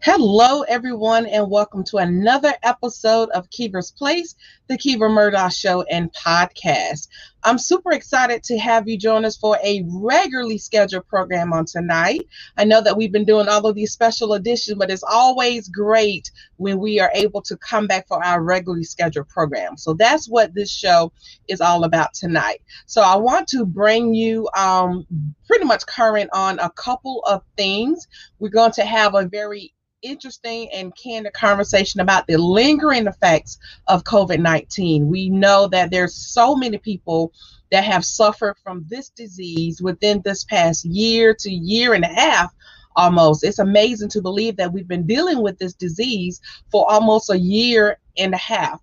Hello, everyone, and welcome to another episode of Kiva's Place, the Kiva Murdoch Show and podcast. I'm super excited to have you join us for a regularly scheduled program on tonight. I know that we've been doing all of these special editions, but it's always great when we are able to come back for our regularly scheduled program. So that's what this show is all about tonight. So I want to bring you um, pretty much current on a couple of things. We're going to have a very interesting and candid conversation about the lingering effects of COVID 19. We know that there's so many people that have suffered from this disease within this past year to year and a half almost. It's amazing to believe that we've been dealing with this disease for almost a year and a half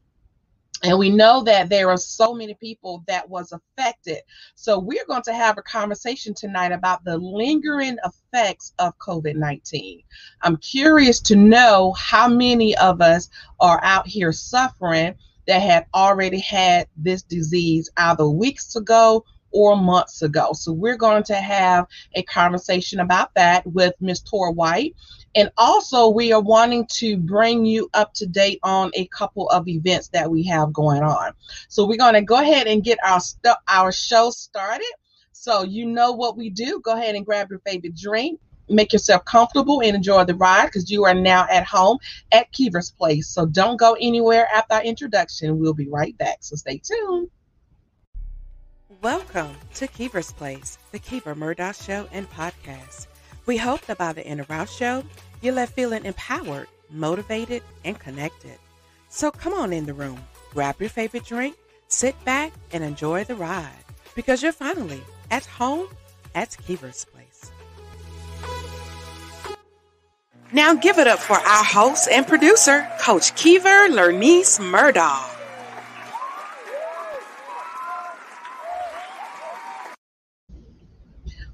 and we know that there are so many people that was affected. So we're going to have a conversation tonight about the lingering effects of covid-19 i'm curious to know how many of us are out here suffering that had already had this disease either weeks ago or months ago. So we're going to have a conversation about that with Ms. Tora White. And also, we are wanting to bring you up to date on a couple of events that we have going on. So we're going to go ahead and get our st- our show started. So you know what we do. Go ahead and grab your favorite drink, make yourself comfortable and enjoy the ride because you are now at home at Kiva's Place. So don't go anywhere after our introduction. We'll be right back. So stay tuned. Welcome to Kiva's Place, the Kiva Murdoch Show and podcast. We hope that by the end of our show, you're left feeling empowered, motivated, and connected. So come on in the room, grab your favorite drink, sit back, and enjoy the ride because you're finally at home at Kiva's Place. Now give it up for our host and producer, Coach Kiva Lernice Murdoch.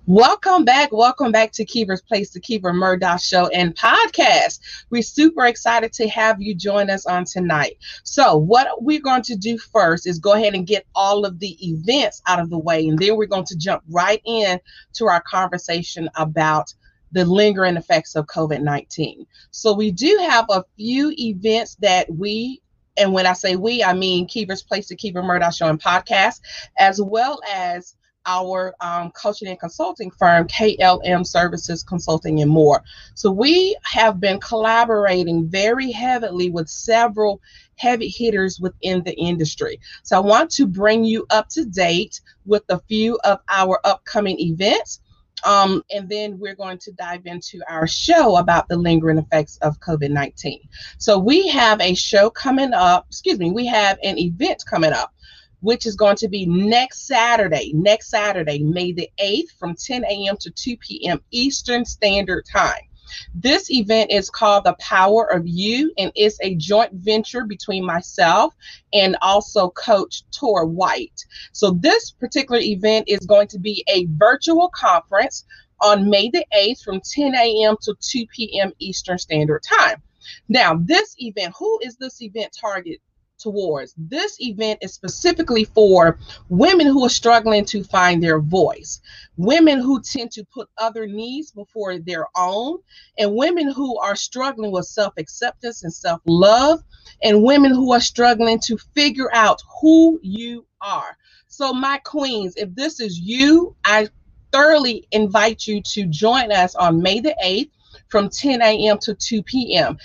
Welcome back. Welcome back to Kiva's Place, the Kiva Murdoch Show and podcast. We're super excited to have you join us on tonight. So, what we're going to do first is go ahead and get all of the events out of the way, and then we're going to jump right in to our conversation about the lingering effects of COVID 19. So, we do have a few events that we and when I say we, I mean Kiva's Place, the Kiva Murdoch Show and podcast, as well as our um, coaching and consulting firm, KLM Services Consulting and more. So we have been collaborating very heavily with several heavy hitters within the industry. So I want to bring you up to date with a few of our upcoming events. Um, and then we're going to dive into our show about the lingering effects of COVID 19. So, we have a show coming up, excuse me, we have an event coming up which is going to be next Saturday, next Saturday, May the 8th from 10 a.m. to 2 p.m. Eastern Standard Time. This event is called The Power of You, and it's a joint venture between myself and also Coach Tor White. So, this particular event is going to be a virtual conference on May the 8th from 10 a.m. to 2 p.m. Eastern Standard Time. Now, this event, who is this event target towards. This event is specifically for women who are struggling to find their voice, women who tend to put other needs before their own, and women who are struggling with self acceptance and self love, and women who are struggling to figure out who you are. So, my queens, if this is you, I thoroughly invite you to join us on May the 8th from 10 a.m. to 2 p.m.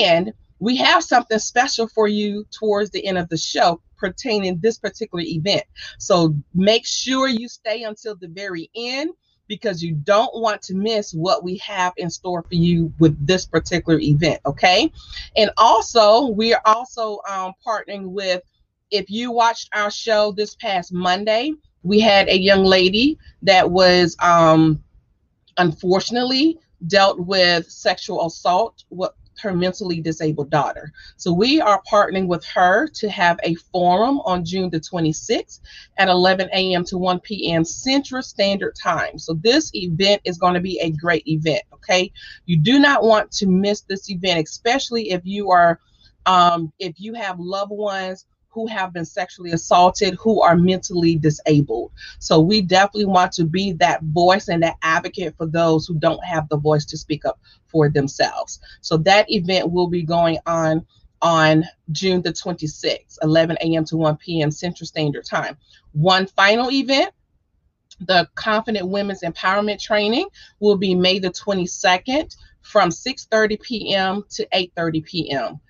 And we have something special for you towards the end of the show pertaining this particular event. So make sure you stay until the very end because you don't want to miss what we have in store for you with this particular event. Okay. And also, we are also um, partnering with, if you watched our show this past Monday, we had a young lady that was um, unfortunately dealt with sexual assault. What her mentally disabled daughter. So we are partnering with her to have a forum on June the 26th at 11 a.m. to 1 p.m. Central Standard Time. So this event is going to be a great event. Okay, you do not want to miss this event, especially if you are, um, if you have loved ones who have been sexually assaulted, who are mentally disabled. So we definitely want to be that voice and that advocate for those who don't have the voice to speak up for themselves. So that event will be going on on June the 26th, 11 a.m. to 1 p.m. Central Standard Time. One final event the Confident Women's Empowerment Training will be May the 22nd from 6:30 p.m. to 8:30 p.m.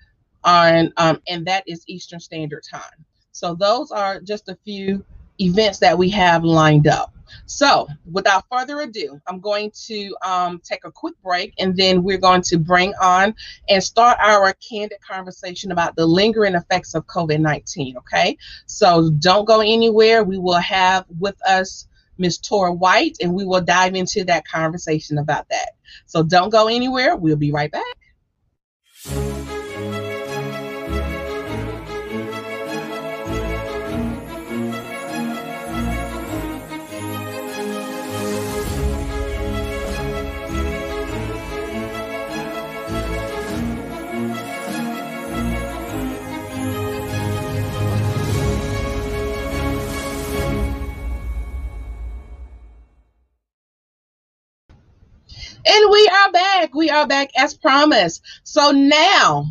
on um, and that is Eastern Standard Time. So those are just a few events that we have lined up. So without further ado, I'm going to um, take a quick break and then we're going to bring on and start our candid conversation about the lingering effects of COVID 19. Okay. So don't go anywhere. We will have with us Miss Tora White and we will dive into that conversation about that. So don't go anywhere. We'll be right back. And we are back. We are back as promised. So now,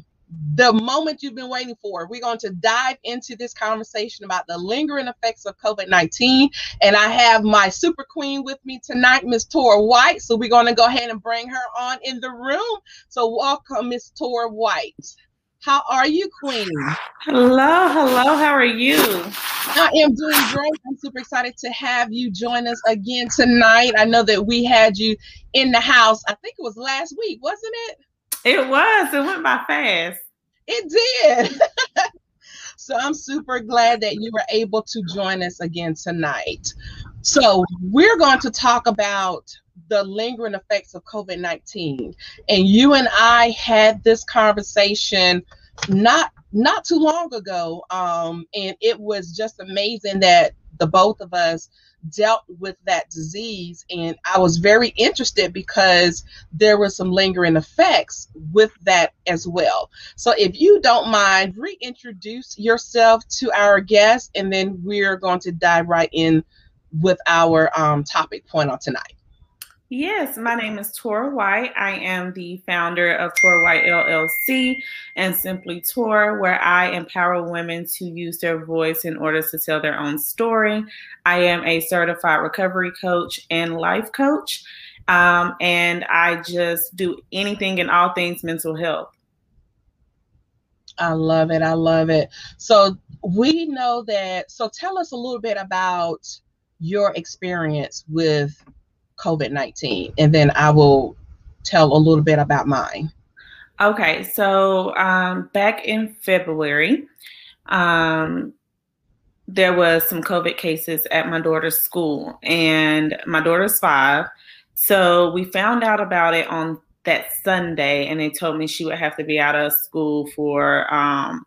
the moment you've been waiting for, we're going to dive into this conversation about the lingering effects of COVID 19. And I have my super queen with me tonight, Miss Tora White. So we're going to go ahead and bring her on in the room. So, welcome, Miss Tora White. How are you, Queen? Hello, hello. How are you? I am doing great. I'm super excited to have you join us again tonight. I know that we had you in the house. I think it was last week, wasn't it? It was. It went by fast. It did. so I'm super glad that you were able to join us again tonight. So we're going to talk about the lingering effects of COVID 19. And you and I had this conversation not not too long ago um, and it was just amazing that the both of us dealt with that disease. And i was very interested because there were some lingering effects with that as well. So if you don't mind reintroduce yourself to our guest and then we're going to dive right in with our um, topic point on tonight Yes, my name is Tora White. I am the founder of Tora White LLC and Simply Tora, where I empower women to use their voice in order to tell their own story. I am a certified recovery coach and life coach, um, and I just do anything and all things mental health. I love it. I love it. So we know that. So tell us a little bit about your experience with COVID 19. And then I will tell a little bit about mine. Okay. So um, back in February, um, there was some COVID cases at my daughter's school, and my daughter's five. So we found out about it on that Sunday, and they told me she would have to be out of school for um,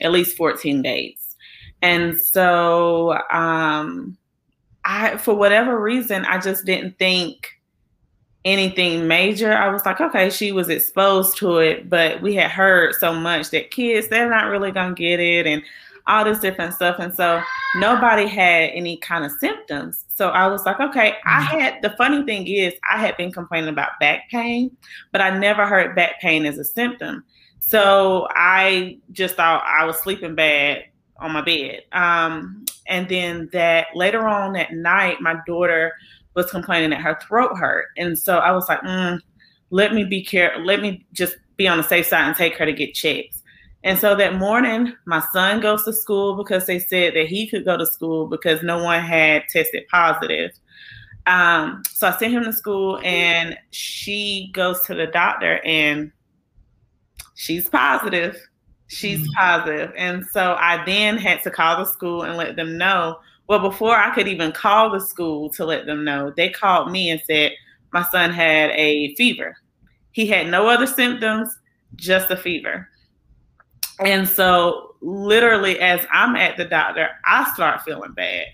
at least 14 days. And so um, I, for whatever reason, I just didn't think anything major. I was like, okay, she was exposed to it, but we had heard so much that kids, they're not really going to get it and all this different stuff. And so nobody had any kind of symptoms. So I was like, okay, I mm-hmm. had the funny thing is, I had been complaining about back pain, but I never heard back pain as a symptom. So I just thought I was sleeping bad on my bed. Um, and then that later on that night, my daughter was complaining that her throat hurt. And so I was like, mm, let me be careful. Let me just be on the safe side and take her to get checked." And so that morning, my son goes to school because they said that he could go to school because no one had tested positive. Um, so I sent him to school and she goes to the doctor and she's positive she's mm-hmm. positive. And so I then had to call the school and let them know. Well, before I could even call the school to let them know, they called me and said my son had a fever. He had no other symptoms, just a fever. And so, literally, as I'm at the doctor, I start feeling bad.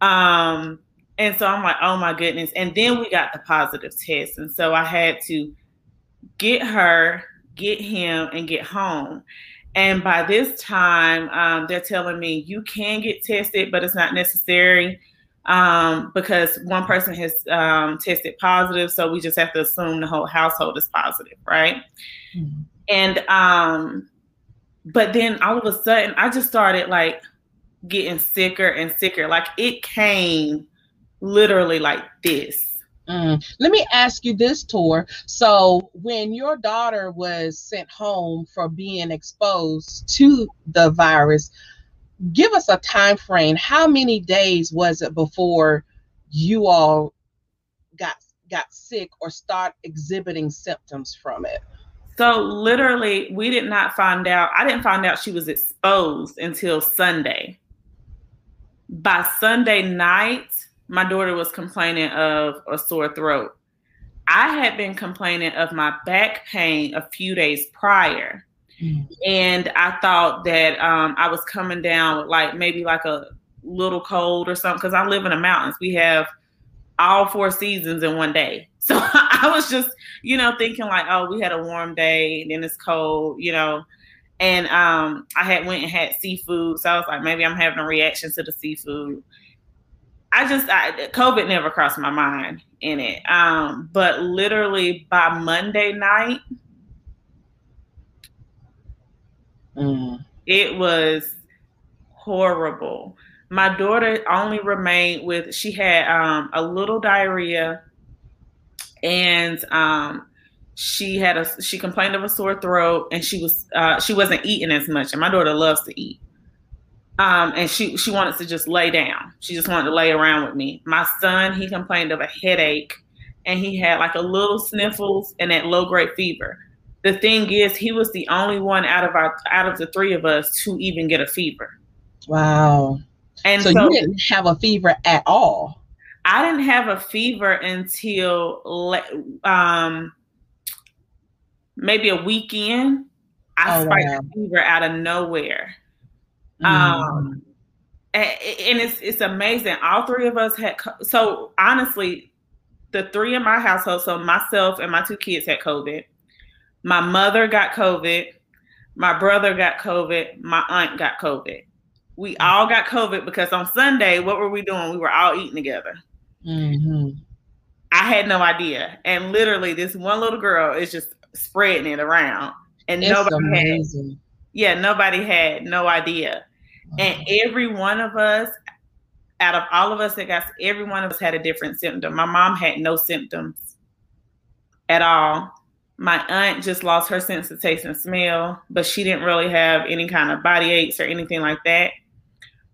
Um, and so I'm like, oh my goodness. And then we got the positive test. And so I had to get her, get him, and get home. And by this time, um, they're telling me you can get tested, but it's not necessary um, because one person has um, tested positive. So we just have to assume the whole household is positive, right? Mm-hmm. And, um, but then all of a sudden, I just started like getting sicker and sicker. Like it came literally like this. Mm. Let me ask you this, Tor. So, when your daughter was sent home for being exposed to the virus, give us a time frame. How many days was it before you all got got sick or start exhibiting symptoms from it? So literally, we did not find out. I didn't find out she was exposed until Sunday. By Sunday night, my daughter was complaining of a sore throat. I had been complaining of my back pain a few days prior. Mm. And I thought that um, I was coming down with like maybe like a little cold or something because I live in the mountains. We have all four seasons in one day. So I was just, you know, thinking like, oh, we had a warm day, and then it's cold, you know. And um, I had went and had seafood, so I was like, maybe I'm having a reaction to the seafood. I just I, COVID never crossed my mind in it. Um, but literally by Monday night, mm. it was horrible. My daughter only remained with she had um, a little diarrhea, and um, she had a she complained of a sore throat, and she was uh, she wasn't eating as much. And my daughter loves to eat. Um, and she she wanted to just lay down. She just wanted to lay around with me. My son, he complained of a headache, and he had like a little sniffles and that low grade fever. The thing is, he was the only one out of our out of the three of us to even get a fever. Wow! And so, so you didn't have a fever at all. I didn't have a fever until um, maybe a weekend. I oh, spiked wow. a fever out of nowhere. Um, and, and it's it's amazing. All three of us had so honestly, the three in my household, so myself and my two kids had COVID. My mother got COVID. My brother got COVID. My aunt got COVID. We all got COVID because on Sunday, what were we doing? We were all eating together. Mm-hmm. I had no idea. And literally, this one little girl is just spreading it around. And it's nobody amazing. had yeah, nobody had no idea. And every one of us, out of all of us that got, every one of us had a different symptom. My mom had no symptoms at all. My aunt just lost her sense of taste and smell, but she didn't really have any kind of body aches or anything like that.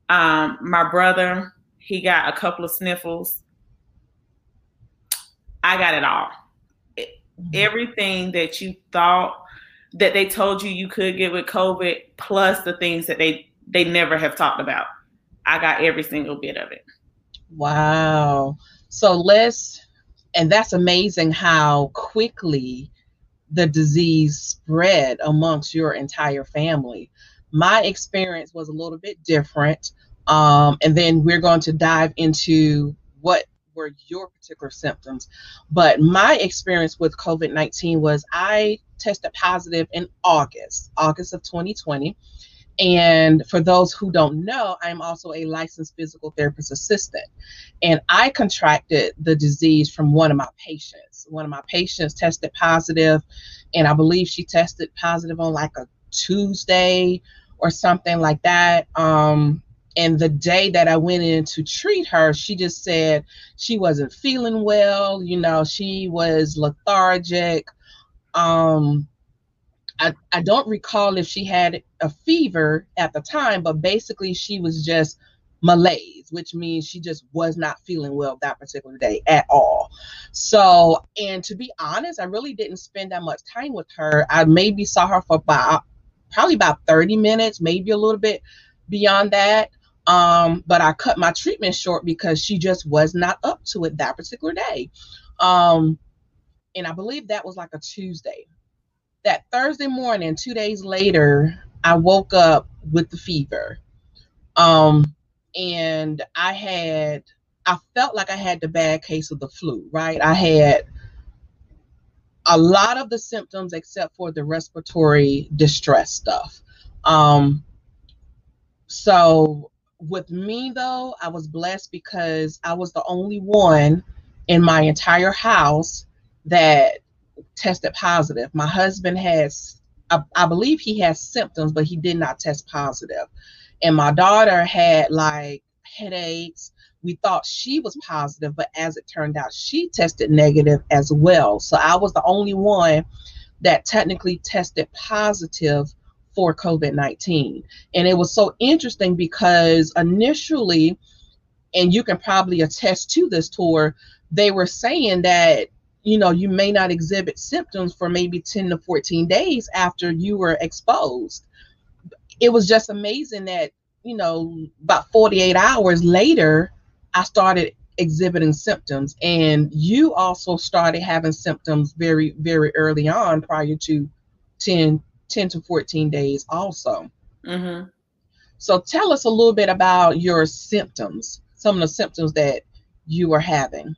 Um, my brother, he got a couple of sniffles. I got it all. Mm-hmm. Everything that you thought that they told you you could get with COVID, plus the things that they they never have talked about. I got every single bit of it. Wow. So let's, and that's amazing how quickly the disease spread amongst your entire family. My experience was a little bit different. Um, and then we're going to dive into what were your particular symptoms. But my experience with COVID 19 was I tested positive in August, August of 2020. And for those who don't know, I'm also a licensed physical therapist assistant. And I contracted the disease from one of my patients. One of my patients tested positive, and I believe she tested positive on like a Tuesday or something like that. Um, and the day that I went in to treat her, she just said she wasn't feeling well. You know, she was lethargic. Um, I, I don't recall if she had a fever at the time, but basically she was just malaise, which means she just was not feeling well that particular day at all. So, and to be honest, I really didn't spend that much time with her. I maybe saw her for about probably about 30 minutes, maybe a little bit beyond that. Um, but I cut my treatment short because she just was not up to it that particular day. Um, and I believe that was like a Tuesday that Thursday morning, two days later, I woke up with the fever. Um, and I had, I felt like I had the bad case of the flu, right? I had a lot of the symptoms except for the respiratory distress stuff. Um, so with me though, I was blessed because I was the only one in my entire house that tested positive. My husband has, I, I believe he has symptoms, but he did not test positive. And my daughter had like headaches. We thought she was positive, but as it turned out, she tested negative as well. So I was the only one that technically tested positive for COVID 19. And it was so interesting because initially, and you can probably attest to this Tor, they were saying that you know you may not exhibit symptoms for maybe 10 to 14 days after you were exposed. It was just amazing that you know about 48 hours later i started exhibiting symptoms. And you also started having symptoms very very early on prior to 10 10 to 14 days also. Mm-hmm. so tell us a little bit about your symptoms some of the symptoms that you were having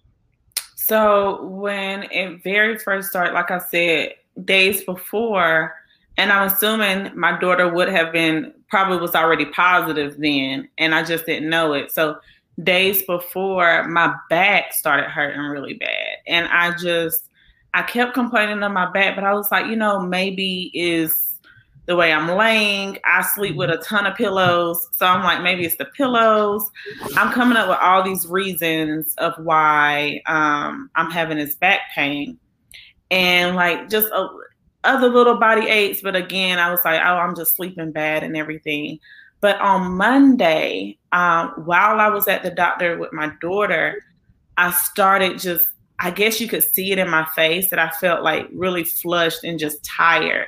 so when it very first started, like I said, days before, and I'm assuming my daughter would have been probably was already positive then, and I just didn't know it. So days before, my back started hurting really bad, and I just I kept complaining of my back, but I was like, you know, maybe is the way I'm laying. I sleep with a mm-hmm. ton of pillows. So I'm like, maybe it's the pillows. I'm coming up with all these reasons of why um, I'm having this back pain and like just a, other little body aches. But again, I was like, oh, I'm just sleeping bad and everything. But on Monday, um, while I was at the doctor with my daughter, I started just, I guess you could see it in my face that I felt like really flushed and just tired.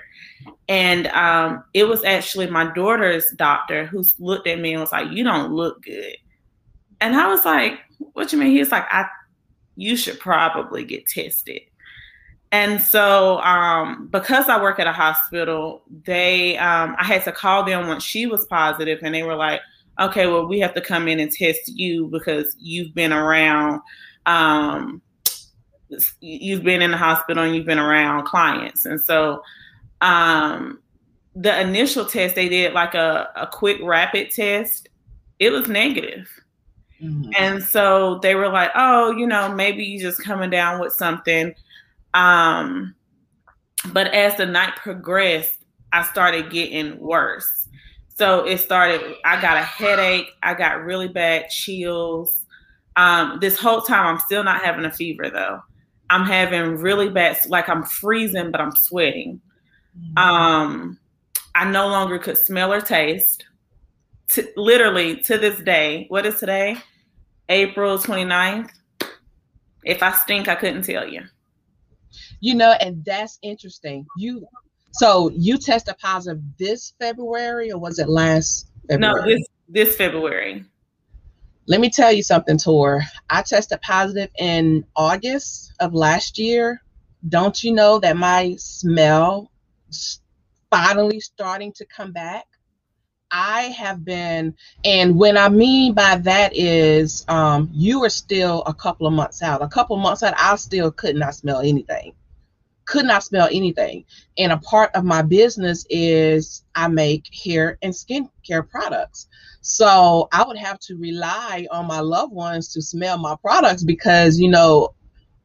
And um, it was actually my daughter's doctor who looked at me and was like, "You don't look good." And I was like, "What you mean?" He's like, "I, you should probably get tested." And so, um, because I work at a hospital, they, um, I had to call them once she was positive, and they were like, "Okay, well, we have to come in and test you because you've been around." Um, you've been in the hospital and you've been around clients. And so um, the initial test they did like a, a quick rapid test, it was negative. Mm-hmm. And so they were like, oh, you know, maybe you just coming down with something. Um, but as the night progressed, I started getting worse. So it started, I got a headache, I got really bad chills. Um, this whole time, I'm still not having a fever though. I'm having really bad, like I'm freezing, but I'm sweating. Um, I no longer could smell or taste. T- literally to this day, what is today? April 29th. If I stink, I couldn't tell you. You know, and that's interesting. You so you tested positive this February or was it last February? No, this this February. Let me tell you something, Tor. I tested positive in August of last year. Don't you know that my smell finally starting to come back. I have been, and when I mean by that is, um, you are still a couple of months out. A couple of months out, I still could not smell anything. Could not smell anything. And a part of my business is I make hair and skincare products. So I would have to rely on my loved ones to smell my products because, you know,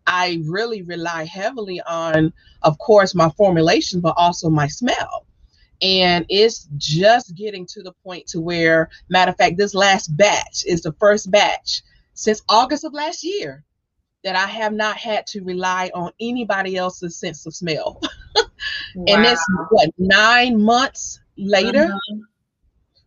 I really rely heavily on, of course, my formulation, but also my smell. And it's just getting to the point to where, matter of fact, this last batch is the first batch since August of last year that I have not had to rely on anybody else's sense of smell. wow. And it's what nine months later. Mm-hmm.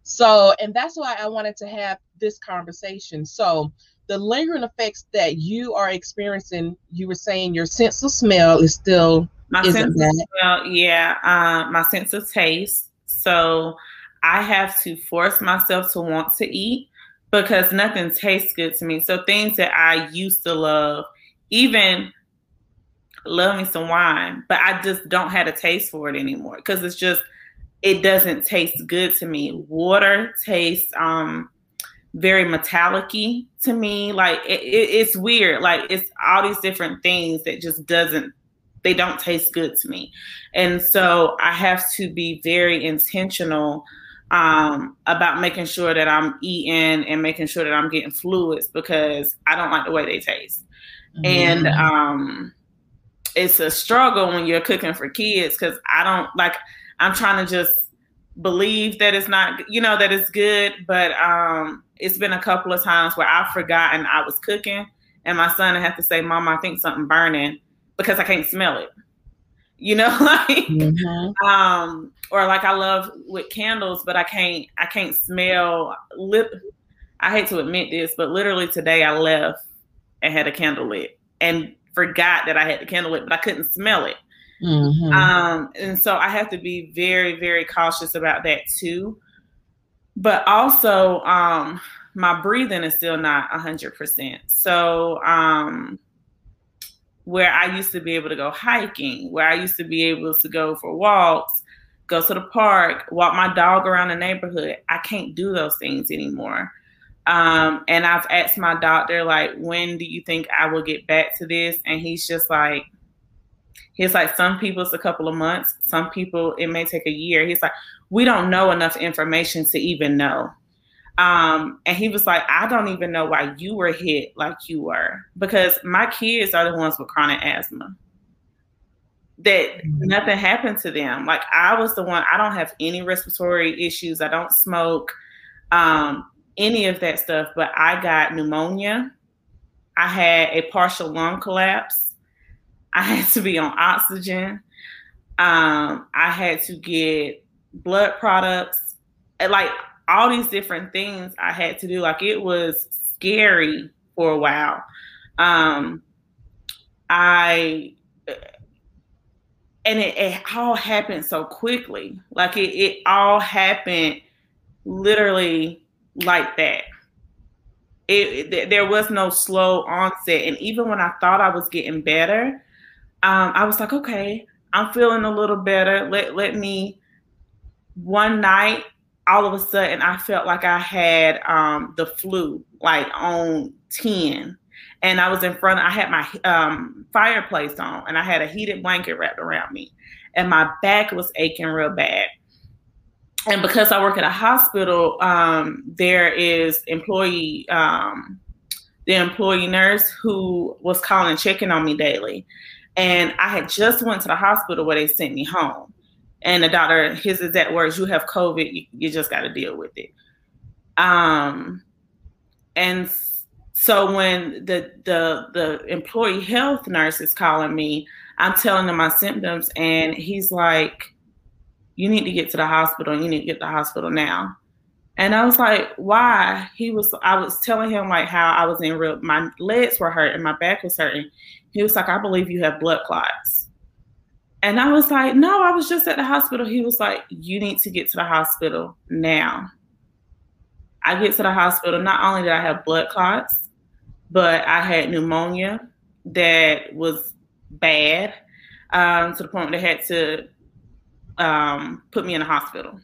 So, and that's why I wanted to have this conversation. So, the lingering effects that you are experiencing, you were saying your sense of smell is still my sense of smell, yeah, um, my sense of taste. So I have to force myself to want to eat because nothing tastes good to me. So things that I used to love, even love me some wine, but I just don't have a taste for it anymore because it's just it doesn't taste good to me. Water tastes um very metallic to me. Like it, it, it's weird. Like it's all these different things that just doesn't they don't taste good to me. And so I have to be very intentional um, about making sure that I'm eating and making sure that I'm getting fluids because I don't like the way they taste. Mm-hmm. And um, it's a struggle when you're cooking for kids because I don't like, I'm trying to just believe that it's not, you know, that it's good. But um, it's been a couple of times where I've forgotten I was cooking and my son had to say, Mom, I think something burning because I can't smell it. You know, like mm-hmm. um, or like I love with candles, but I can't I can't smell lip I hate to admit this, but literally today I left and had a candle lit and forgot that I had the candle lit, but I couldn't smell it. Mm-hmm. Um, and so I have to be very, very cautious about that too. But also, um, my breathing is still not 100%. So, um, where I used to be able to go hiking, where I used to be able to go for walks, go to the park, walk my dog around the neighborhood, I can't do those things anymore. Um, and I've asked my doctor, like, when do you think I will get back to this? And he's just like, he's like, some people it's a couple of months, some people it may take a year. He's like, we don't know enough information to even know. Um, and he was like, I don't even know why you were hit like you were because my kids are the ones with chronic asthma. That mm-hmm. nothing happened to them. Like I was the one, I don't have any respiratory issues. I don't smoke, um, any of that stuff, but I got pneumonia. I had a partial lung collapse. I had to be on oxygen. Um, I had to get blood products. Like all these different things I had to do. Like it was scary for a while. Um, I and it, it, all happened so quickly. Like it, it all happened literally like that. It, it, there was no slow onset, and even when I thought I was getting better, um, I was like, okay, I'm feeling a little better. Let let me. One night, all of a sudden I felt like I had um, the flu, like on 10. And I was in front, Of, I had my um, fireplace on and I had a heated blanket wrapped around me. And my back was aching real bad. And because I work at a hospital, um, there is employee, um, the employee nurse who was calling, checking on me daily. And I had just went to the hospital where they sent me home. And the doctor his exact words you have covid you, you just got to deal with it. Um and so when the the the employee health nurse is calling me i'm telling him my symptoms and he's like you need to get to the hospital. You need to get to the hospital now. And i was like why? He was i was telling him like how i was in real my legs were hurt and my back was hurting he was like i believe you have blood clots and I was like, no, I was just at the hospital. He was like, you need to get to the hospital now. I get to the hospital. Not only did I have blood clots, but I had pneumonia that was bad um, to the point where they had to um, put me in the hospital.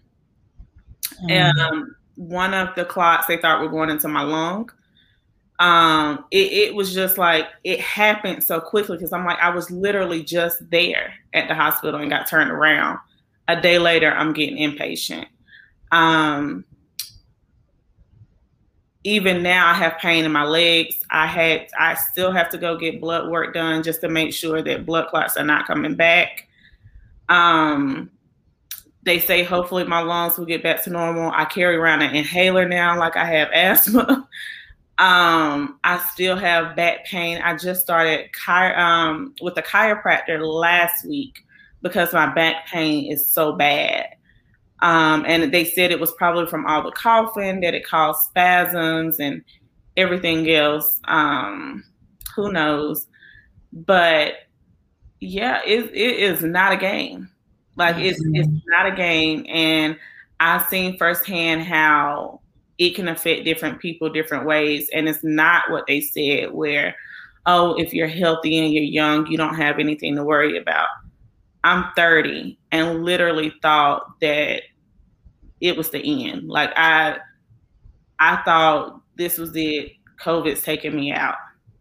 Mm-hmm. And um, one of the clots they thought were going into my lung um it, it was just like it happened so quickly because i'm like i was literally just there at the hospital and got turned around. A day later i'm getting inpatient. Um even now i have pain in my legs. I had i still have to go get blood work done just to make sure that blood clots are not coming back. Um they say hopefully my lungs will get back to normal. I carry around an inhaler now like i have asthma Um, I still have back pain. I just started chi- um, with a chiropractor last week because my back pain is so bad. Um, and they said it was probably from all the coughing that it caused spasms and everything else. Um, who knows? But yeah, it, it is not a game. Like it's it's mm-hmm. not a game, and I've seen firsthand how it can affect different people different ways. And it's not what they said, where, oh, if you're healthy and you're young, you don't have anything to worry about. I'm 30 and literally thought that it was the end. Like I I thought this was it. COVID's taking me out.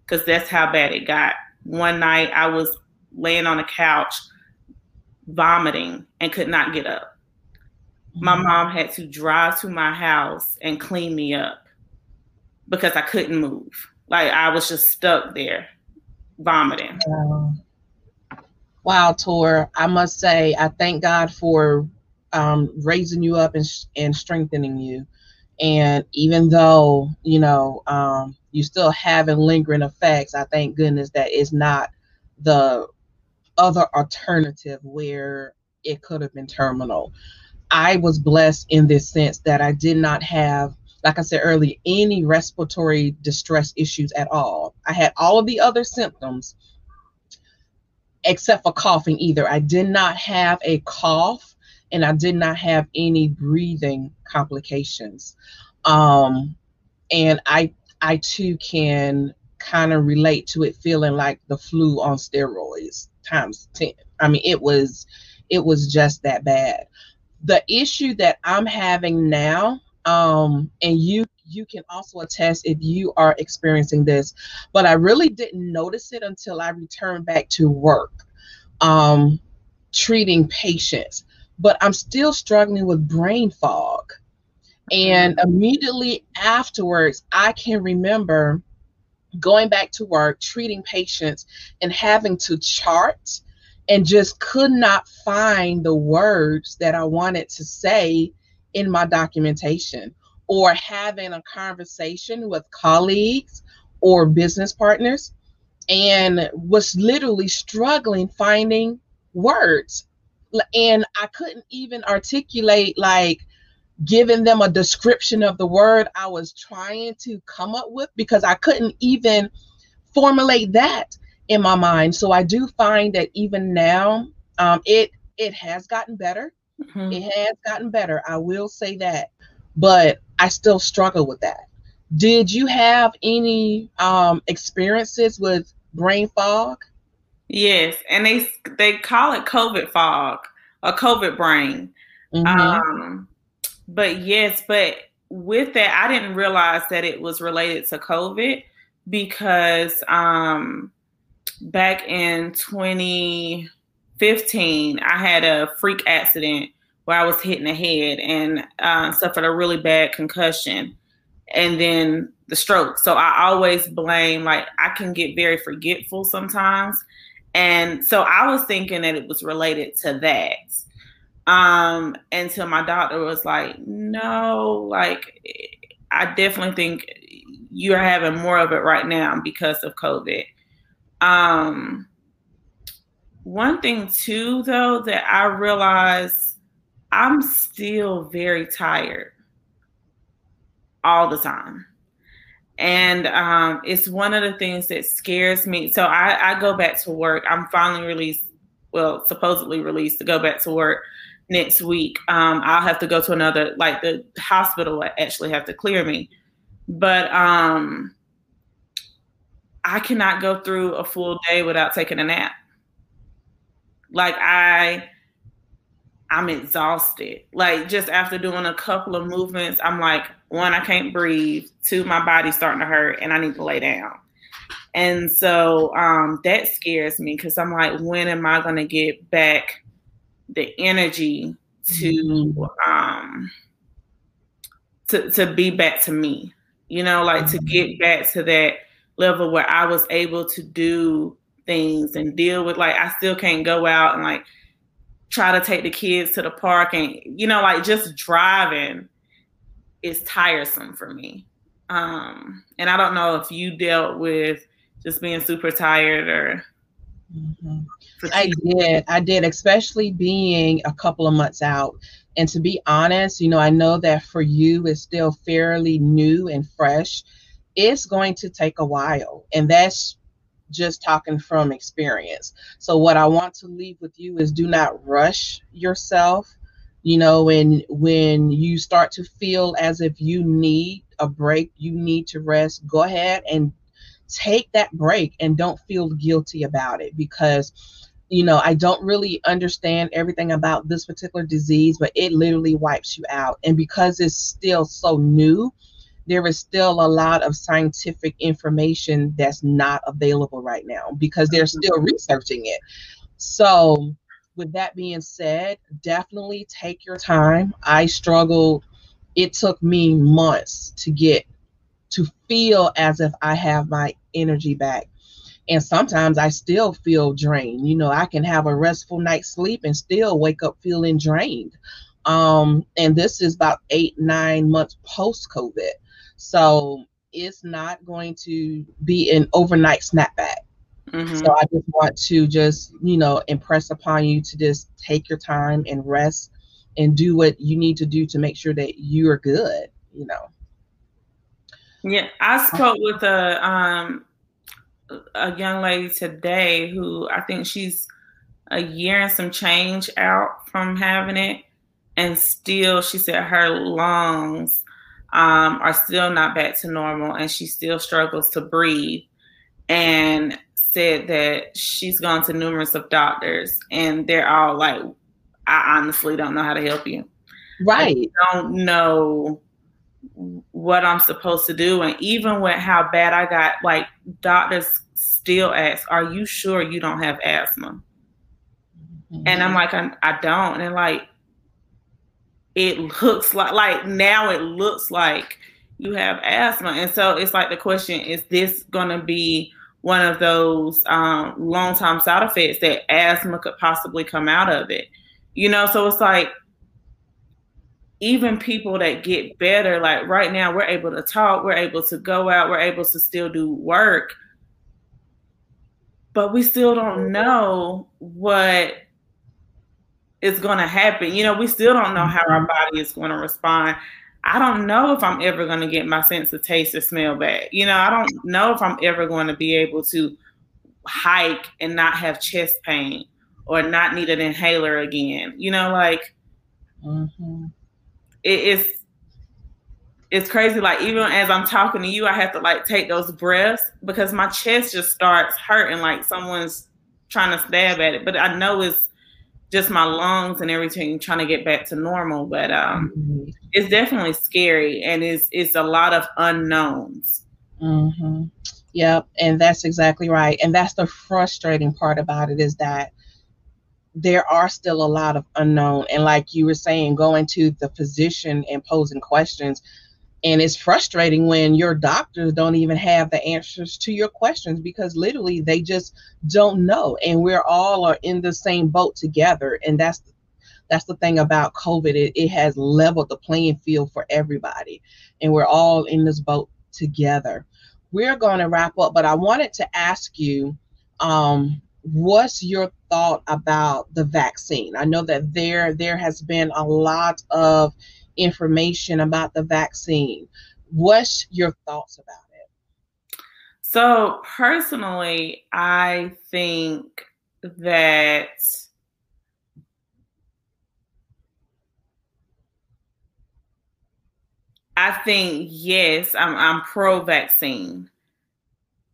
Cause that's how bad it got. One night I was laying on the couch, vomiting, and could not get up. My mm-hmm. mom had to drive to my house and clean me up because I couldn't move. Like I was just stuck there vomiting. Um, wow, Tor. I must say, I thank God for um, raising you up and, and strengthening you. And even though, you know, um, you still having lingering effects, I thank goodness that it's not the other alternative where it could have been terminal. I was blessed in this sense that I did not have, like I said earlier, any respiratory distress issues at all. I had all of the other symptoms except for coughing either. I did not have a cough and I did not have any breathing complications. Um, and I I too can kind of relate to it feeling like the flu on steroids times 10. I mean, it was it was just that bad. The issue that I'm having now, um, and you you can also attest if you are experiencing this, but I really didn't notice it until I returned back to work, um, treating patients. But I'm still struggling with brain fog. And immediately afterwards, I can remember going back to work, treating patients, and having to chart and just could not find the words that I wanted to say in my documentation or having a conversation with colleagues or business partners and was literally struggling finding words. And I couldn't even articulate like giving them a description of the word I was trying to come up with because I couldn't even formulate that in my mind. So I do find that even now, um, it it has gotten better. Mm-hmm. It has gotten better. I will say that, but I still struggle with that. Did you have any um, experiences with brain fog? Yes, and they they call it COVID fog or COVID brain. Mm-hmm. Um, but yes, but with that, I didn't realize that it was related to COVID because um, back in 2015, I had a freak accident where I was hitting the head and uh, suffered a really bad concussion and then the stroke. So I always blame, like, I can get very forgetful sometimes. And so I was thinking that it was related to that um, until my doctor was like, no, like I definitely think you're having more of it right now because of COVID. Um, one thing too, though, that I realize I'm still very tired all the time. And um, it's one of the things that scares me. So I, I go back to work. I'm finally released, well, supposedly released to go back to work next week. Um, I'll have to go to another, like the hospital actually have to clear me. But um, I cannot go through a full day without taking a nap. Like I, I'm exhausted. Like just after doing a couple of movements, I'm like, one, I can't breathe. Two, my body's starting to hurt, and I need to lay down. And so um, that scares me because I'm like, when am I going to get back the energy to um to to be back to me you know like to get mm-hmm. back to that level where i was able to do things and deal with like i still can't go out and like try to take the kids to the park and you know like just driving is tiresome for me um and i don't know if you dealt with just being super tired or mm-hmm. I did. I did, especially being a couple of months out. And to be honest, you know, I know that for you it's still fairly new and fresh. It's going to take a while. And that's just talking from experience. So what I want to leave with you is do not rush yourself. You know, when when you start to feel as if you need a break, you need to rest, go ahead and take that break and don't feel guilty about it because you know, I don't really understand everything about this particular disease, but it literally wipes you out. And because it's still so new, there is still a lot of scientific information that's not available right now because they're still mm-hmm. researching it. So, with that being said, definitely take your time. I struggled, it took me months to get to feel as if I have my energy back. And sometimes I still feel drained. You know, I can have a restful night's sleep and still wake up feeling drained. Um, and this is about eight, nine months post COVID. So it's not going to be an overnight snapback. Mm-hmm. So I just want to just, you know, impress upon you to just take your time and rest and do what you need to do to make sure that you're good, you know. Yeah, I spoke with a um a young lady today who I think she's a year and some change out from having it and still she said her lungs um, are still not back to normal and she still struggles to breathe and said that she's gone to numerous of doctors and they're all like i honestly don't know how to help you. Right. I don't know what i'm supposed to do. And even with how bad i got like doctors still ask are you sure you don't have asthma? Mm-hmm. and i'm like I, I don't. And like it looks like like now it looks like you have asthma. And so it's like the question is this going to be one of those um, long time side effects that asthma could possibly come out of it? You know so it's like even people that get better like right now we're able to talk we're able to go out we're able to still do work but we still don't know what is going to happen. You know, we still don't know how our mm-hmm. body is going to respond. I don't know if I'm ever going to get my sense of taste or smell back. You know, I don't know if I'm ever going to be able to hike and not have chest pain or not need an inhaler again. You know, like mm-hmm. it, it's it's crazy. Like even as I'm talking to you, I have to like take those breaths because my chest just starts hurting like someone's trying to stab at it. But I know it's just my lungs and everything trying to get back to normal. But um, mm-hmm. it's definitely scary and it's it's a lot of unknowns. Mm-hmm. Yep, and that's exactly right. And that's the frustrating part about it is that there are still a lot of unknown. And like you were saying, going to the physician and posing questions and it's frustrating when your doctors don't even have the answers to your questions because literally they just don't know. And we're all are in the same boat together. And that's that's the thing about covid. It, it has leveled the playing field for everybody. And we're all in this boat together. We're going to wrap up but i wanted to ask you um, what's your thought about the vaccine? I know that there there has been a lot of information about the vaccine. What's your thoughts about it? So, personally, I think that I think yes, I'm I'm pro vaccine.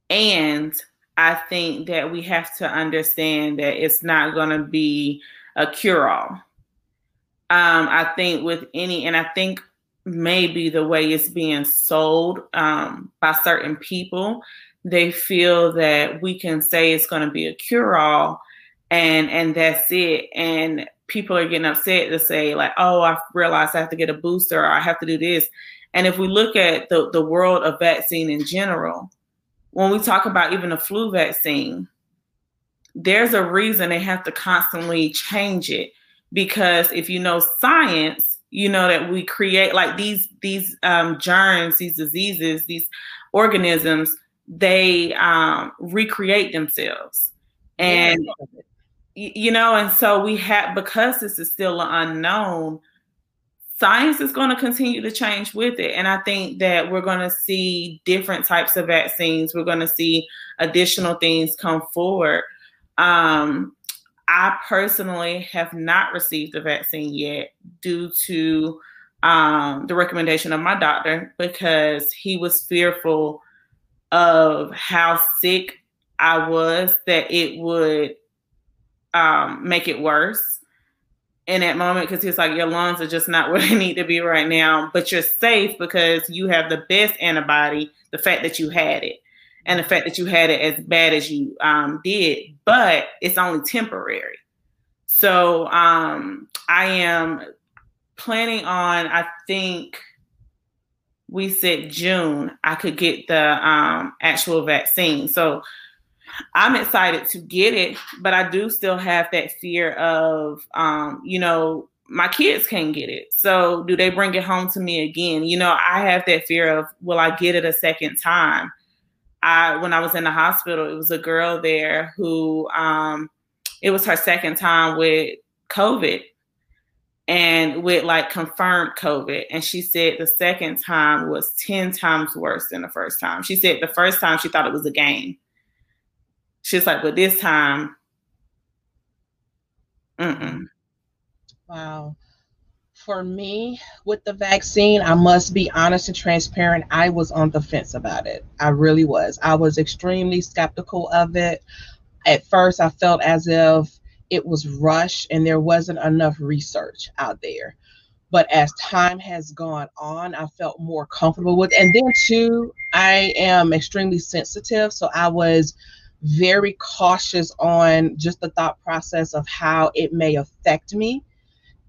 And I think that we have to understand that it's not going to be a cure all. Um, I think with any, and I think maybe the way it's being sold um, by certain people, they feel that we can say it's going to be a cure all, and and that's it. And people are getting upset to say like, oh, I realized I have to get a booster or I have to do this. And if we look at the the world of vaccine in general, when we talk about even a flu vaccine, there's a reason they have to constantly change it because if you know science you know that we create like these these um, germs these diseases these organisms they um, recreate themselves. And yeah. you know and so we have because this is still an unknown science is going to continue to change with it. And i think that we're going to see different types of vaccines. We're going to see additional things come forward. Um, I personally have not received the vaccine yet due to um, the recommendation of my doctor because he was fearful of how sick I was that it would um, make it worse. in that moment because he's like, your lungs are just not where they need to be right now, but you're safe because you have the best antibody, the fact that you had it, and the fact that you had it as bad as you um, did, but it's only temporary. So um, I am planning on, I think we said June, I could get the um, actual vaccine. So I'm excited to get it, but I do still have that fear of, um, you know, my kids can't get it. So do they bring it home to me again? You know, I have that fear of, will I get it a second time? I, when I was in the hospital, it was a girl there who, um, it was her second time with COVID and with like confirmed COVID. And she said the second time was 10 times worse than the first time. She said the first time she thought it was a game. She's like, but this time, mm-mm. Wow. For me, with the vaccine, I must be honest and transparent. I was on the fence about it. I really was. I was extremely skeptical of it. At first, I felt as if it was rushed and there wasn't enough research out there. But as time has gone on, I felt more comfortable with. It. And then too, I am extremely sensitive, so I was very cautious on just the thought process of how it may affect me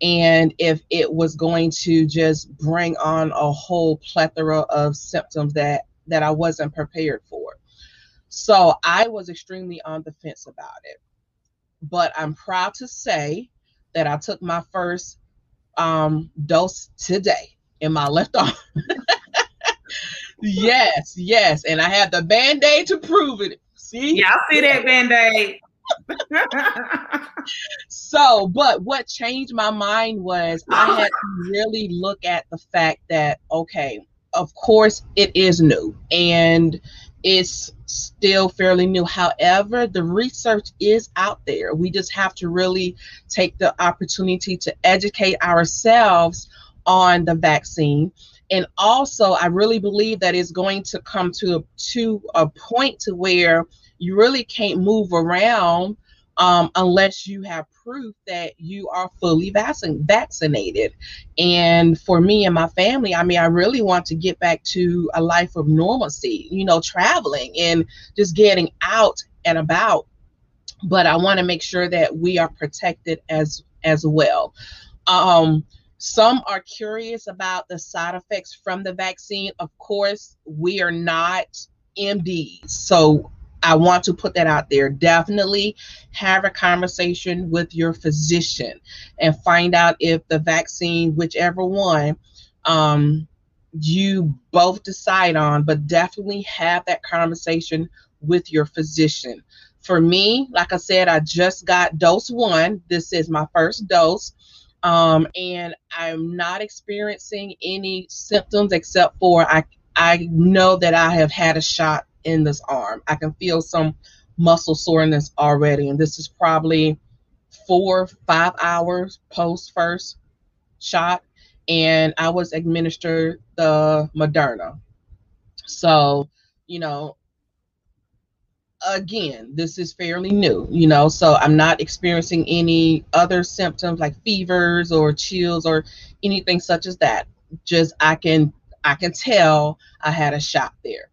and if it was going to just bring on a whole plethora of symptoms that that I wasn't prepared for. So I was extremely on the fence about it. But I'm proud to say that I took my first um, dose today in my left arm. yes, yes. And I have the band aid to prove it. See? Yeah, I see that band aid. So, but what changed my mind was I had to really look at the fact that, okay, of course it is new and it's still fairly new. However, the research is out there. We just have to really take the opportunity to educate ourselves on the vaccine. And also, I really believe that it's going to come to a, to a point to where you really can't move around um, unless you have proof that you are fully vac- vaccinated. And for me and my family, I mean, I really want to get back to a life of normalcy, you know, traveling and just getting out and about. But I want to make sure that we are protected as as well. Um, some are curious about the side effects from the vaccine. Of course, we are not MDs, so I want to put that out there. Definitely have a conversation with your physician and find out if the vaccine, whichever one, um, you both decide on, but definitely have that conversation with your physician. For me, like I said, I just got dose one. This is my first dose. Um, and I'm not experiencing any symptoms except for I I know that I have had a shot in this arm. I can feel some muscle soreness already, and this is probably four, five hours post first shot. And I was administered the Moderna. So, you know, again, this is fairly new, you know, so I'm not experiencing any other symptoms like fevers or chills or anything such as that. Just I can I can tell I had a shot there.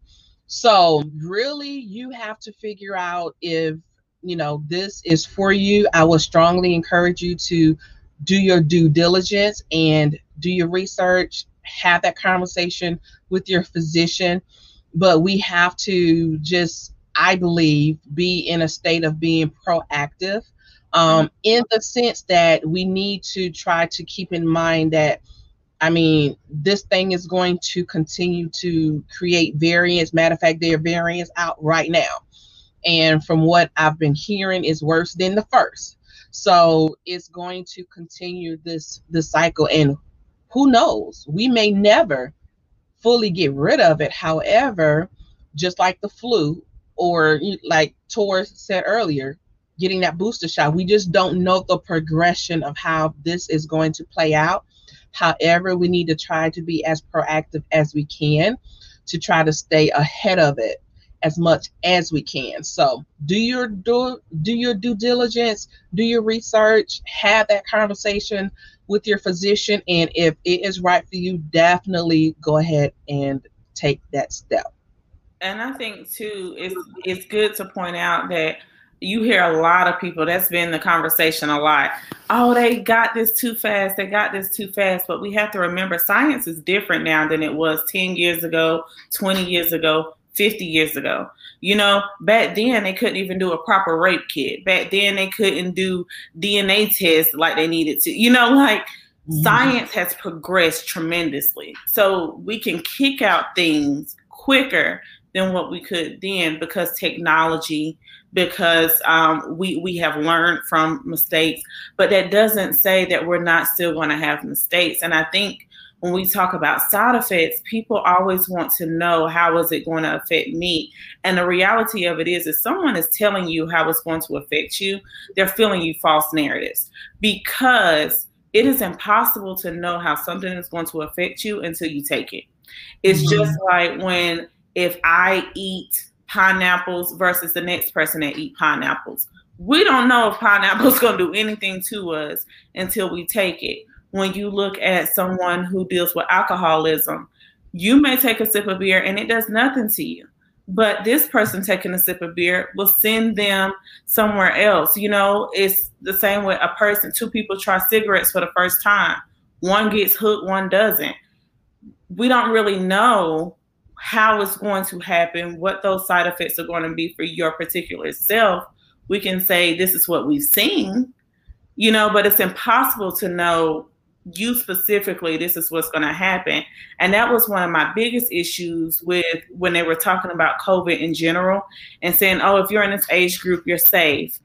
So, really, you have to figure out if, you know, this is for you. I would strongly encourage you to do your due diligence and do your research, have that conversation with your physician. But we have to just, I believe, be in a state of being proactive um, in the sense that we need to try to keep in mind that I mean, this thing is going to continue to create variants. Matter of fact, there are variants out right now. And from what I've been hearing, is worse than the first. So it's going to continue this this cycle. And who knows? We may never fully get rid of it. However, just like the flu, or like Tor said earlier, getting that booster shot, we just don't know the progression of how this is going to play out. However, we need to try to be as proactive as we can to try to stay ahead of it as much as we can. So do your do do your due diligence, do your research, have that conversation with your physician, and if it is right for you, definitely go ahead and take that step. And I think too, it's it's good to point out that you hear a lot of people that's been the conversation a lot. Oh they got this too fast they got this too fast. But we have to remember science is different now than it was 10 years ago 20 years ago 50 years ago. You know back then they couldn't even do a proper rape kit. Back then they couldn't do dna tests like they needed to. You know like mm-hmm. science has progressed tremendously. So we can kick out things quicker than what we could then because technology because um, we we have learned from mistakes. But that doesn't say that we're not still going to have mistakes. And I think when we talk about side effects, people always want to know how is it going to affect me. And the reality of it is, if someone is telling you how it's going to affect you, they're filling you false narratives because it is impossible to know how something is going to affect you until you take it. It's mm-hmm. just like when if I eat pineapples versus the next person that eat pineapples. We don't know if pineapple's going to do anything to us until we take it. When you look at someone who deals with alcoholism, you may take a sip of beer and it does nothing to you. But this person taking a sip of beer will send them somewhere else. You know, it's the same with a person. Two people try cigarettes for the first time. One gets hooked, one doesn't. We don't really know how it's going to happen, what those side effects are going to be for your particular self, we can say this is what we've seen, you know, but it's impossible to know you specifically this is what's going to happen. And that was one of my biggest issues with when they were talking about covid in general and saying oh if you're in this age group you're safe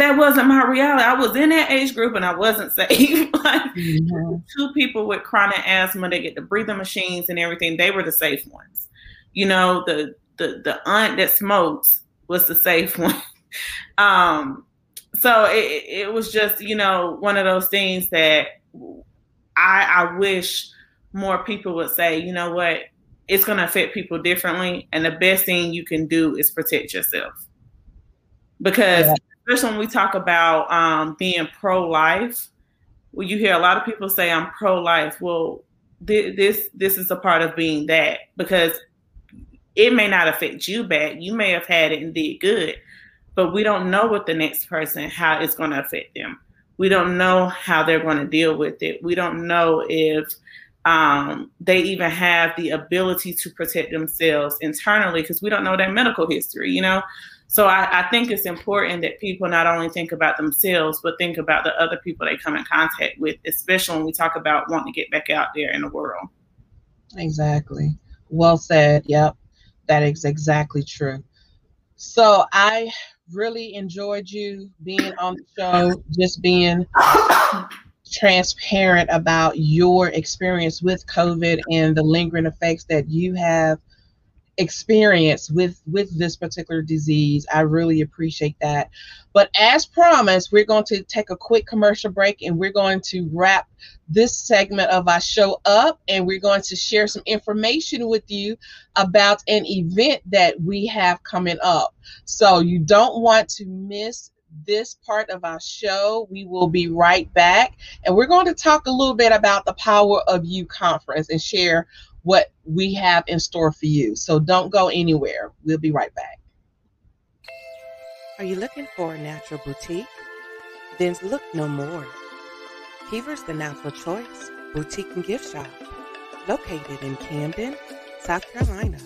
that wasn't my reality. I was in that age group and I wasn't safe. like mm-hmm. two people with chronic asthma, they get the breathing machines and everything. They were the safe ones. You know, the the the aunt that smokes was the safe one. um, so it, it was just you know one of those things that I I wish more people would say. You know what? It's going to affect people differently, and the best thing you can do is protect yourself because. Yeah especially when we talk about um, being pro-life. Well, you hear a lot of people say I'm pro-life. Well, th- this this is a part of being that because it may not affect you bad. You may have had it and did good, but we don't know what the next person how it's going to affect them. We don't know how they're going to deal with it. We don't know if um, they even have the ability to protect themselves internally because we don't know their medical history. You know, so I, I, think it's important that people not only think about themselves, but think about the other people they come in contact with, especially when we talk about wanting to get back out there in the world. Exactly. Well said. Yep. That is exactly true. So I really enjoyed you being on the show, just being transparent about your experience with COVID and the lingering effects that you have experience with with this particular disease i really appreciate that but as promised we're going to take a quick commercial break and we're going to wrap this segment of our show up and we're going to share some information with you about an event that we have coming up so you don't want to miss this part of our show. We will be right back. And we're going to talk a little bit about the Power of You conference and share what we have in store for you. So don't go anywhere. We'll be right back. Are you looking for a natural boutique? Then look no more. Keever's the natural choice boutique and gift shop, located in Camden, South Carolina.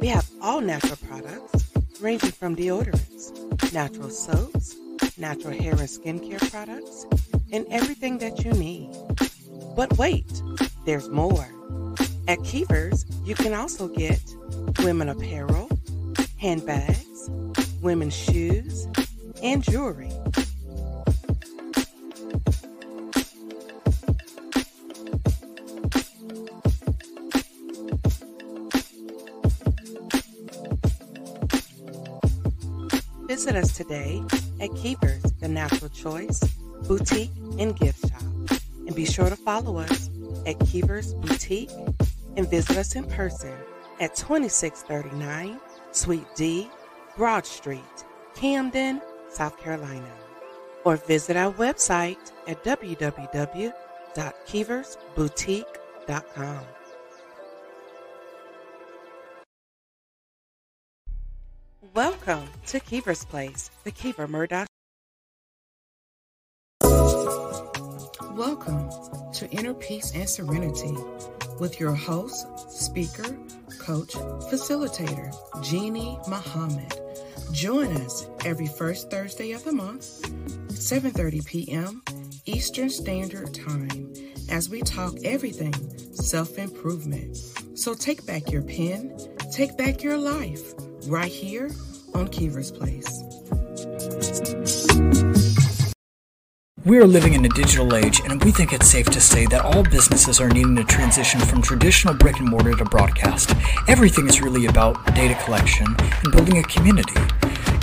We have all natural products ranging from deodorants, natural soaps, natural hair and skincare products, and everything that you need. But wait, there's more. At Keever's, you can also get women apparel, handbags, women's shoes, and jewelry. Visit us today at Keever's, the Natural Choice Boutique and Gift Shop. And be sure to follow us at Keever's Boutique and visit us in person at 2639 Suite D, Broad Street, Camden, South Carolina. Or visit our website at www.keeversboutique.com. Welcome to Keever's Place, the Keever Murdoch. Welcome to Inner Peace and Serenity with your host, speaker, coach, facilitator, Jeannie Muhammad. Join us every first Thursday of the month, 7:30 p.m. Eastern Standard Time, as we talk everything self-improvement. So take back your pen, take back your life, right here on Keever's Place. We are living in a digital age, and we think it's safe to say that all businesses are needing to transition from traditional brick and mortar to broadcast. Everything is really about data collection and building a community.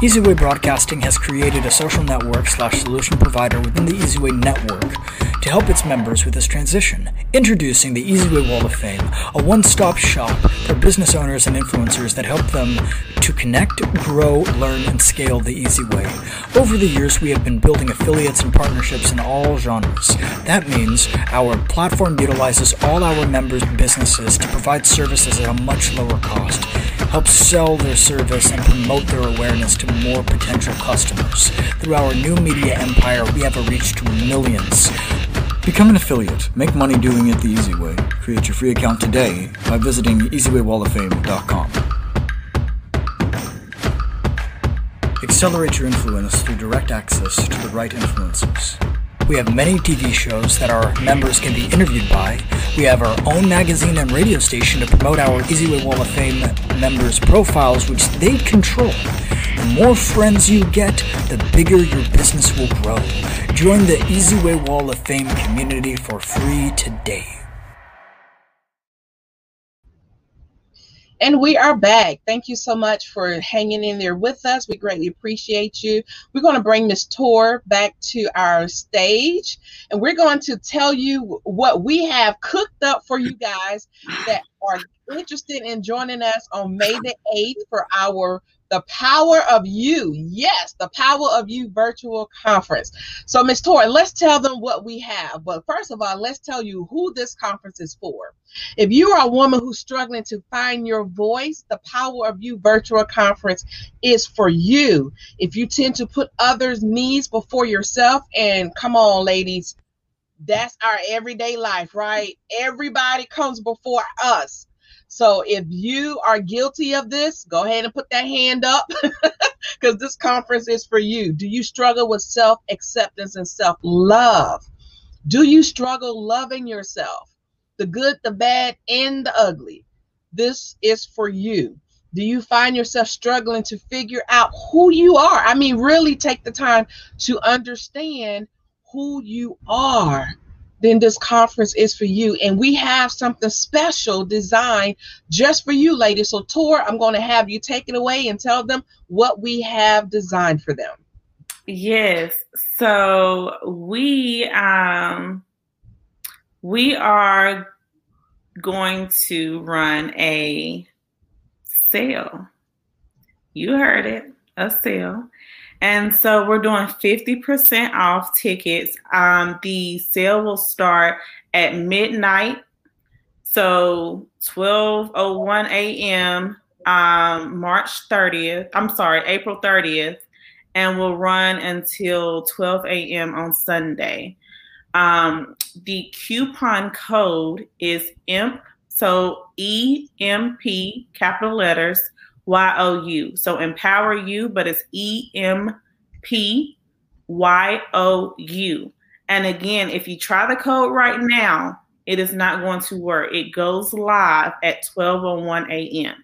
EasyWay Broadcasting has created a social network slash solution provider within the EasyWay network to help its members with this transition. Introducing the EasyWay Wall of Fame, a one stop shop for business owners and influencers that help them to connect, grow, learn, and scale the easy way. Over the years, we have been building affiliates and partnerships in all genres. That means our platform utilizes all our members' businesses to provide services at a much lower cost, help sell their service, and promote their awareness to more potential customers. Through our new media empire, we have a reach to millions. Become an affiliate. Make money doing it the easy way. Create your free account today by visiting easywaywalloffame.com. Accelerate your influence through direct access to the right influencers. We have many TV shows that our members can be interviewed by. We have our own magazine and radio station to promote our EasyWay Wall of Fame members' profiles, which they control. The more friends you get, the bigger your business will grow. Join the EasyWay Wall of Fame community for free today. And we are back. Thank you so much for hanging in there with us. We greatly appreciate you. We're going to bring Miss Tor back to our stage and we're going to tell you what we have cooked up for you guys that are interested in joining us on May the 8th for our the Power of You. Yes, the Power of You virtual conference. So, Ms. Tori, let's tell them what we have. But first of all, let's tell you who this conference is for. If you are a woman who's struggling to find your voice, the Power of You virtual conference is for you. If you tend to put others' needs before yourself, and come on, ladies, that's our everyday life, right? Everybody comes before us. So if you are guilty of this, go ahead and put that hand up because this conference is for you. Do you struggle with self acceptance and self love? Do you struggle loving yourself? The good, the bad, and the ugly. This is for you. Do you find yourself struggling to figure out who you are? I mean, really take the time to understand who you are then this conference is for you. And we have something special designed just for you, ladies. So, Tor, I'm going to have you take it away and tell them what we have designed for them. Yes. So we um we are going to run a sale. You heard it, a sale. And so we're doing 50% off tickets. Um, the sale will start at midnight. So 12:01 a.m. Um, March 30th. I'm sorry, April 30th, and will run until 12 a.m. on Sunday. Um, the coupon code is EMP, so E M P capital letters Y O U. So empower you, but it's E M P Y O U. And again, if you try the code right now, it is not going to work. It goes live at 12:01 a.m.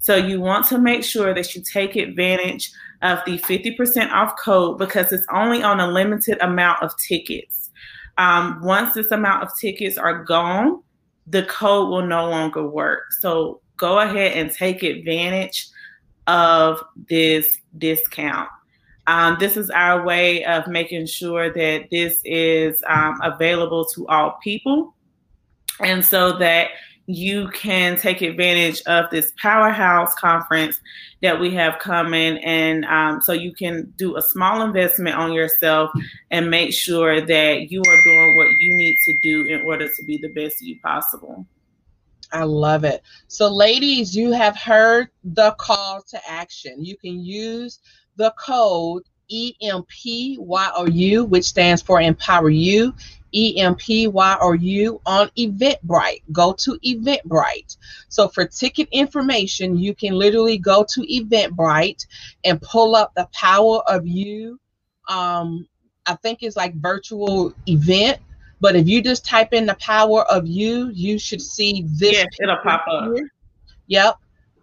So you want to make sure that you take advantage of the 50% off code because it's only on a limited amount of tickets. Um, once this amount of tickets are gone, the code will no longer work. So go ahead and take advantage of this discount. Um, this is our way of making sure that this is um, available to all people. And so that you can take advantage of this powerhouse conference that we have coming. And um, so you can do a small investment on yourself and make sure that you are doing what you need to do in order to be the best you possible. I love it. So, ladies, you have heard the call to action. You can use the code EMPYOU, which stands for Empower You, EMPYOU on Eventbrite. Go to Eventbrite. So for ticket information, you can literally go to Eventbrite and pull up the Power of You. Um, I think it's like virtual event. But if you just type in the power of you, you should see this. Yes, it'll pop up. Here. Yep.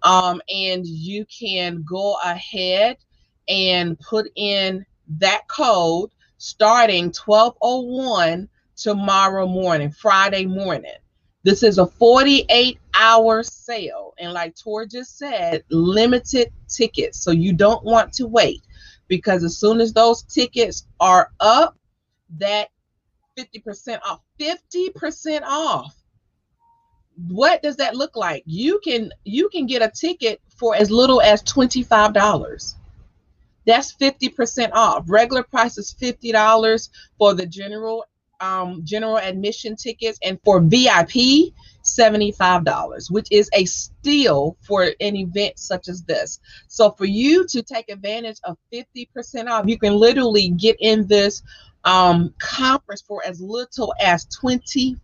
Um, and you can go ahead and put in that code starting 1201 tomorrow morning, Friday morning. This is a 48 hour sale. And like Tor just said, limited tickets. So you don't want to wait because as soon as those tickets are up, that 50% off, 50% off. What does that look like? You can you can get a ticket for as little as $25. That's 50% off. Regular price is $50 for the general um, general admission tickets, and for VIP, $75, which is a steal for an event such as this. So, for you to take advantage of 50% off, you can literally get in this um, conference for as little as $25.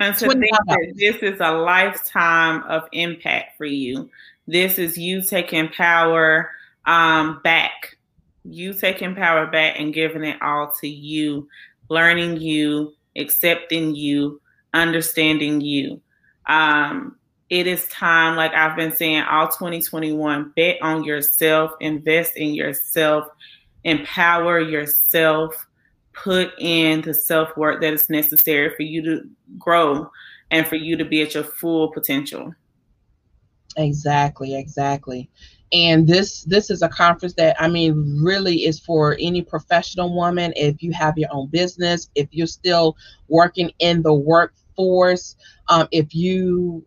And to $25. think that this is a lifetime of impact for you. This is you taking power um, back you taking power back and giving it all to you, learning you, accepting you, understanding you. Um, it is time, like I've been saying all 2021, bet on yourself, invest in yourself, empower yourself, put in the self work that is necessary for you to grow and for you to be at your full potential. Exactly, exactly and this this is a conference that i mean really is for any professional woman if you have your own business if you're still working in the workforce um, if you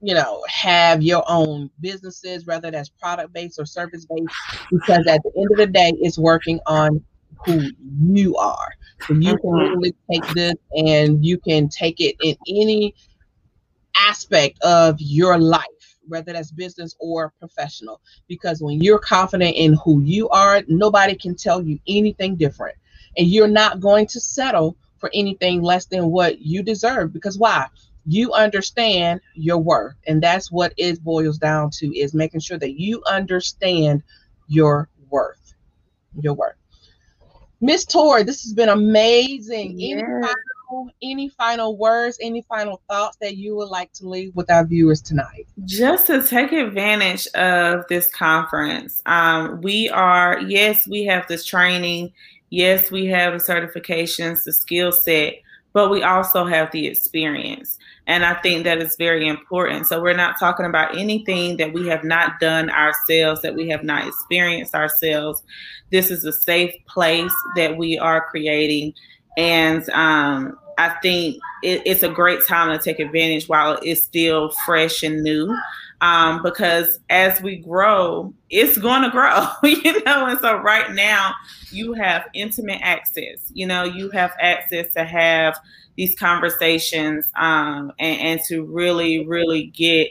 you know have your own businesses whether that's product based or service based because at the end of the day it's working on who you are so you can mm-hmm. really take this and you can take it in any aspect of your life whether that's business or professional. Because when you're confident in who you are, nobody can tell you anything different. And you're not going to settle for anything less than what you deserve. Because why? You understand your worth. And that's what it boils down to is making sure that you understand your worth. Your worth. Miss Tori, this has been amazing. Yes. Any final, any final words, any final thoughts that you would like to leave with our viewers tonight? Just to take advantage of this conference. Um, we are, yes, we have this training. Yes, we have the certifications, the skill set, but we also have the experience. And I think that is very important. So we're not talking about anything that we have not done ourselves, that we have not experienced ourselves. This is a safe place that we are creating. And um, I think it, it's a great time to take advantage while it's still fresh and new. Um, because as we grow, it's going to grow, you know. And so right now, you have intimate access. You know, you have access to have these conversations um, and, and, to really, really get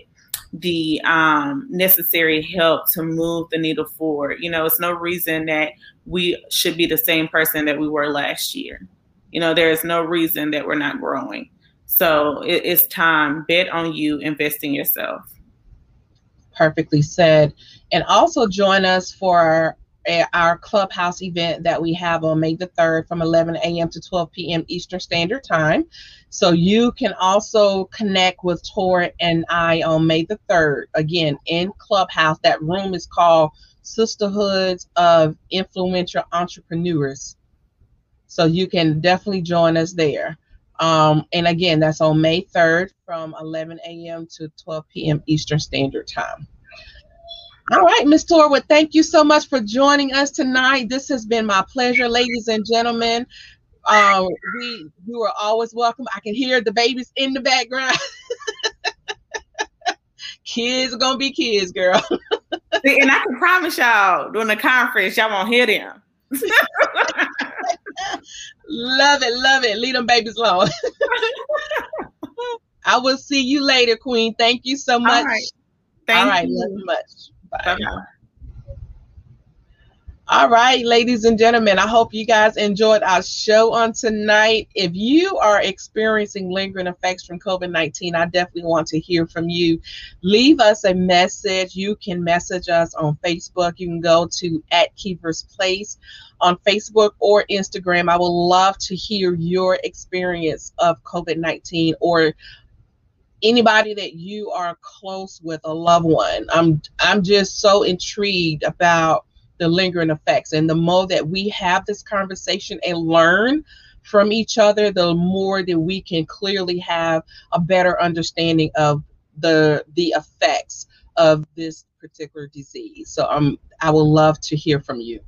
the um, necessary help to move the needle forward. You know, it's no reason that we should be the same person that we were last year. You know, there is no reason that we're not growing. So it, it's time. Bet on you, invest in yourself. Perfectly said. And also join us for our clubhouse event that we have on May the 3rd from 11 a.m. to 12 p.m. Eastern Standard Time. So you can also connect with Tor and I on May the 3rd, again, in Clubhouse. That room is called Sisterhoods of Influential Entrepreneurs. So you can definitely join us there. Um, and again, that's on May 3rd from 11 a.m. to 12 p.m. Eastern Standard Time. All right, Ms. Torwood, thank you so much for joining us tonight. This has been my pleasure, ladies and gentlemen. Um, we you are always welcome. I can hear the babies in the background. kids are gonna be kids, girl. See, and I can promise y'all during the conference, y'all won't hear them. Love it, love it. Leave them babies alone. I will see you later, Queen. Thank you so much. All right, Thank All right you. love you much. Bye. Bye-bye. All right, ladies and gentlemen, I hope you guys enjoyed our show on tonight. If you are experiencing lingering effects from COVID 19, I definitely want to hear from you. Leave us a message. You can message us on Facebook. You can go to at Keever's Place on Facebook or Instagram. I would love to hear your experience of COVID 19 or anybody that you are close with a loved one. I'm I'm just so intrigued about the lingering effects. And the more that we have this conversation and learn from each other, the more that we can clearly have a better understanding of the the effects of this particular disease. So um, I would love to hear from you.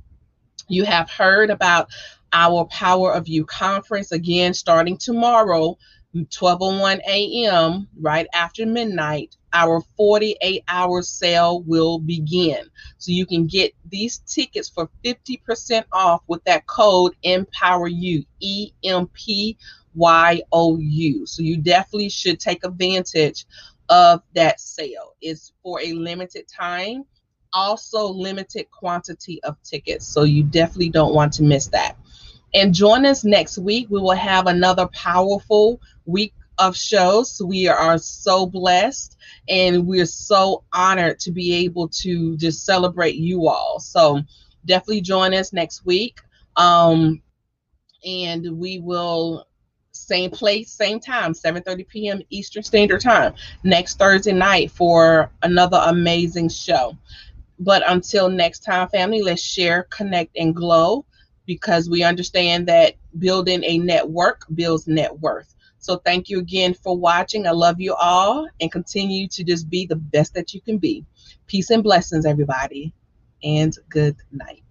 You have heard about our Power of You conference again starting tomorrow, 12:01 a.m. right after midnight our 48 hour sale will begin. So you can get these tickets for 50% off with that code Empower You, E M P Y O U. So you definitely should take advantage of that sale. It's for a limited time, also limited quantity of tickets. So you definitely don't want to miss that. And join us next week. We will have another powerful week of shows. We are so blessed and we're so honored to be able to just celebrate you all. So definitely join us next week. Um, and we will same place, same time, 7:30 p.m. Eastern Standard Time next Thursday night for another amazing show. But until next time, family, let's share, connect, and glow because we understand that building a network builds net worth. So thank you again for watching. I love you all and continue to just be the best that you can be. Peace and blessings, everybody, and good night.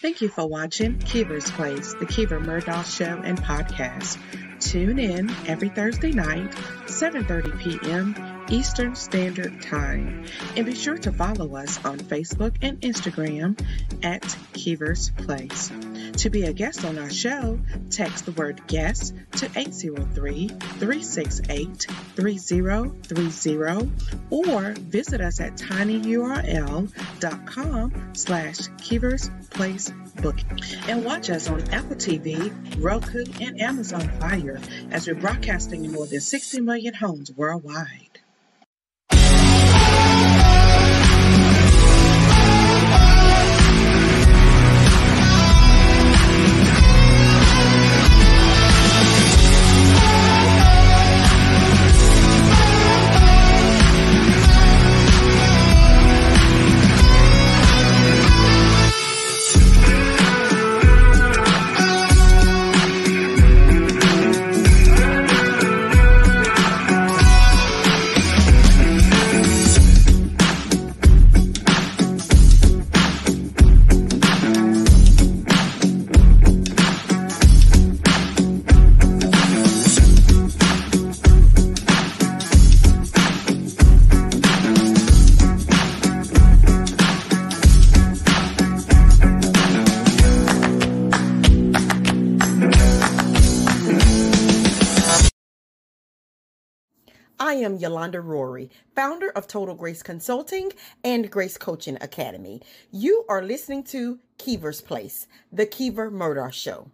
Thank you for watching Keever's Place, the Keever Murdoch Show and Podcast. Tune in every Thursday night, 7.30 p.m. Eastern Standard Time. And be sure to follow us on Facebook and Instagram at Keever's Place. To be a guest on our show, text the word guest to 803-368-3030 or visit us at tinyurl.com slash Keever's Place Booking. And watch us on Apple TV, Roku, and Amazon Fire as we're broadcasting in more than 60 million homes worldwide. Yolanda Rory, founder of Total Grace Consulting and Grace Coaching Academy. You are listening to Keever's Place, the Keever Murdoch Show.